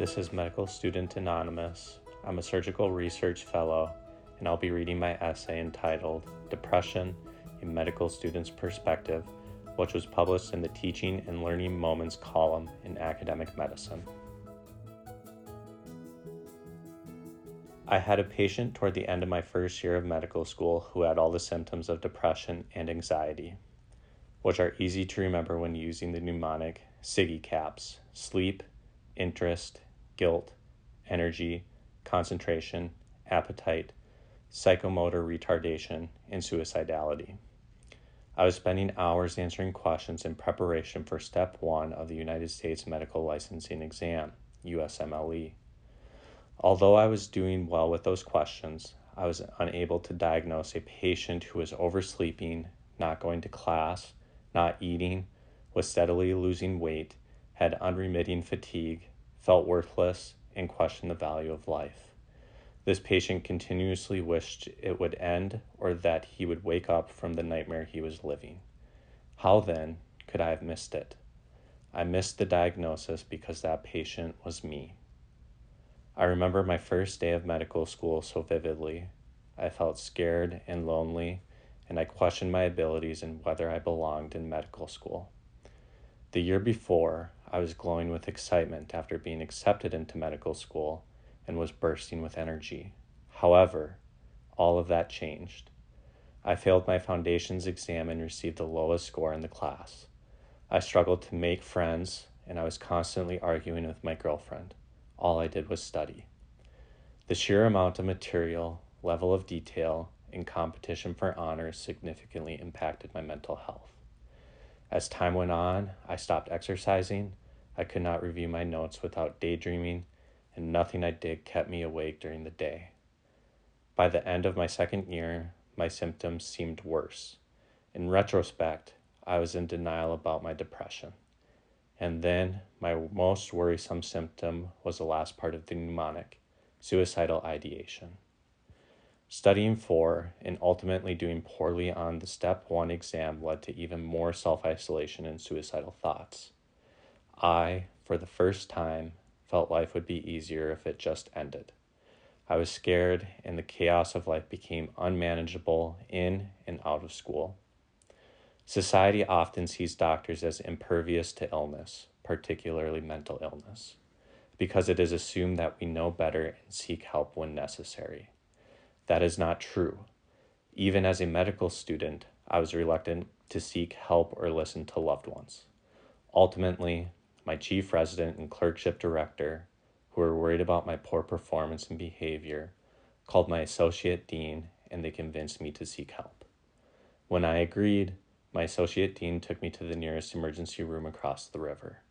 This is Medical Student Anonymous. I'm a surgical research fellow, and I'll be reading my essay entitled Depression A Medical Student's Perspective, which was published in the Teaching and Learning Moments column in Academic Medicine. I had a patient toward the end of my first year of medical school who had all the symptoms of depression and anxiety, which are easy to remember when using the mnemonic SIGECAPS sleep, interest, guilt, energy, concentration, appetite, psychomotor retardation, and suicidality. I was spending hours answering questions in preparation for step one of the United States Medical Licensing Exam, USMLE. Although I was doing well with those questions, I was unable to diagnose a patient who was oversleeping, not going to class, not eating, was steadily losing weight, had unremitting fatigue, felt worthless, and questioned the value of life. This patient continuously wished it would end or that he would wake up from the nightmare he was living. How then could I have missed it? I missed the diagnosis because that patient was me. I remember my first day of medical school so vividly. I felt scared and lonely, and I questioned my abilities and whether I belonged in medical school. The year before, I was glowing with excitement after being accepted into medical school and was bursting with energy. However, all of that changed. I failed my foundations exam and received the lowest score in the class. I struggled to make friends, and I was constantly arguing with my girlfriend. All I did was study. The sheer amount of material, level of detail, and competition for honors significantly impacted my mental health. As time went on, I stopped exercising. I could not review my notes without daydreaming, and nothing I did kept me awake during the day. By the end of my second year, my symptoms seemed worse. In retrospect, I was in denial about my depression. And then my most worrisome symptom was the last part of the mnemonic suicidal ideation. Studying for and ultimately doing poorly on the step one exam led to even more self isolation and suicidal thoughts. I, for the first time, felt life would be easier if it just ended. I was scared, and the chaos of life became unmanageable in and out of school. Society often sees doctors as impervious to illness, particularly mental illness, because it is assumed that we know better and seek help when necessary. That is not true. Even as a medical student, I was reluctant to seek help or listen to loved ones. Ultimately, my chief resident and clerkship director, who were worried about my poor performance and behavior, called my associate dean and they convinced me to seek help. When I agreed, my associate dean took me to the nearest emergency room across the river.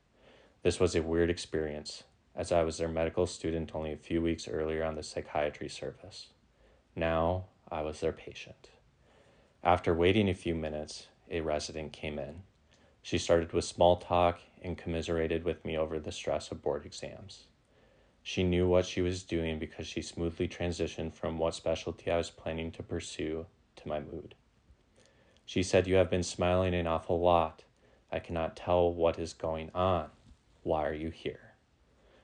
This was a weird experience, as I was their medical student only a few weeks earlier on the psychiatry service. Now I was their patient. After waiting a few minutes, a resident came in. She started with small talk and commiserated with me over the stress of board exams. She knew what she was doing because she smoothly transitioned from what specialty I was planning to pursue to my mood. She said, You have been smiling an awful lot. I cannot tell what is going on. Why are you here?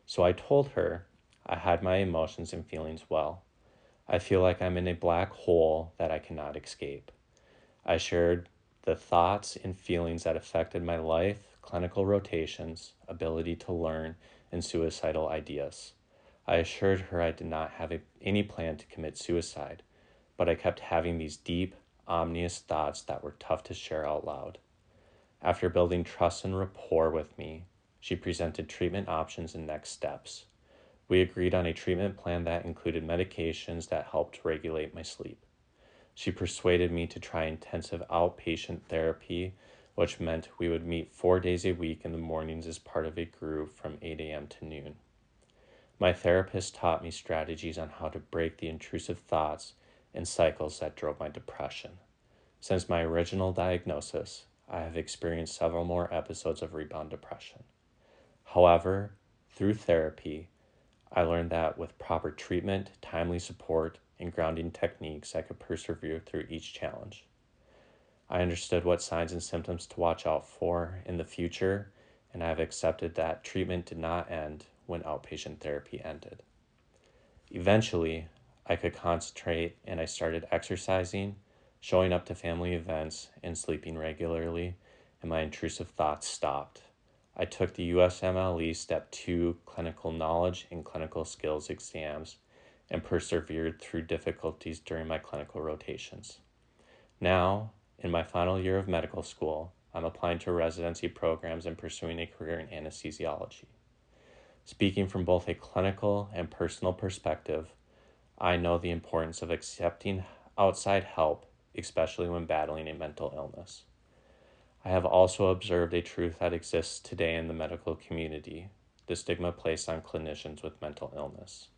So I told her I had my emotions and feelings well. I feel like I'm in a black hole that I cannot escape. I shared the thoughts and feelings that affected my life, clinical rotations, ability to learn, and suicidal ideas. I assured her I did not have a, any plan to commit suicide, but I kept having these deep, ominous thoughts that were tough to share out loud. After building trust and rapport with me, she presented treatment options and next steps. We agreed on a treatment plan that included medications that helped regulate my sleep. She persuaded me to try intensive outpatient therapy, which meant we would meet four days a week in the mornings as part of a group from 8 a.m. to noon. My therapist taught me strategies on how to break the intrusive thoughts and cycles that drove my depression. Since my original diagnosis, I have experienced several more episodes of rebound depression. However, through therapy, I learned that with proper treatment, timely support, and grounding techniques, I could persevere through each challenge. I understood what signs and symptoms to watch out for in the future, and I have accepted that treatment did not end when outpatient therapy ended. Eventually, I could concentrate and I started exercising, showing up to family events, and sleeping regularly, and my intrusive thoughts stopped. I took the USMLE Step 2 clinical knowledge and clinical skills exams and persevered through difficulties during my clinical rotations. Now, in my final year of medical school, I'm applying to residency programs and pursuing a career in anesthesiology. Speaking from both a clinical and personal perspective, I know the importance of accepting outside help, especially when battling a mental illness. I have also observed a truth that exists today in the medical community the stigma placed on clinicians with mental illness.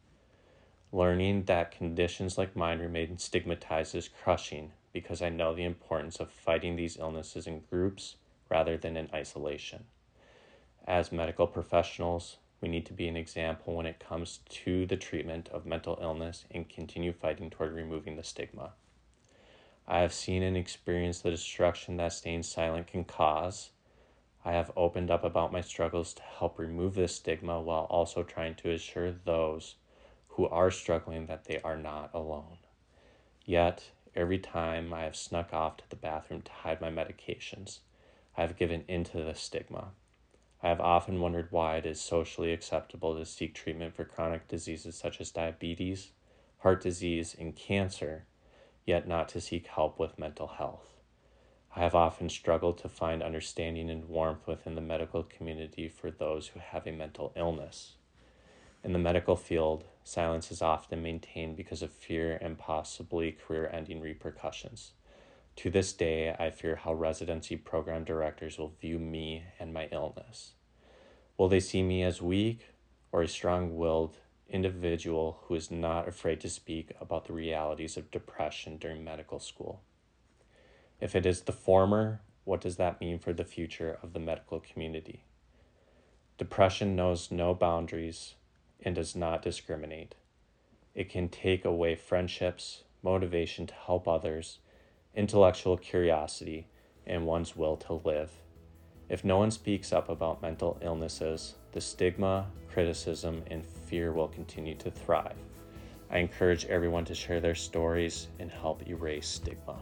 Learning that conditions like mine remain stigmatized is crushing because I know the importance of fighting these illnesses in groups rather than in isolation. As medical professionals, we need to be an example when it comes to the treatment of mental illness and continue fighting toward removing the stigma. I have seen and experienced the destruction that staying silent can cause. I have opened up about my struggles to help remove this stigma while also trying to assure those who are struggling that they are not alone. Yet, every time I have snuck off to the bathroom to hide my medications, I have given into the stigma. I have often wondered why it is socially acceptable to seek treatment for chronic diseases such as diabetes, heart disease, and cancer, yet not to seek help with mental health. I have often struggled to find understanding and warmth within the medical community for those who have a mental illness. In the medical field, silence is often maintained because of fear and possibly career ending repercussions. To this day, I fear how residency program directors will view me and my illness. Will they see me as weak or a strong willed individual who is not afraid to speak about the realities of depression during medical school? If it is the former, what does that mean for the future of the medical community? Depression knows no boundaries, and does not discriminate. It can take away friendships, motivation to help others, intellectual curiosity, and one's will to live. If no one speaks up about mental illnesses, the stigma, criticism, and fear will continue to thrive. I encourage everyone to share their stories and help erase stigma.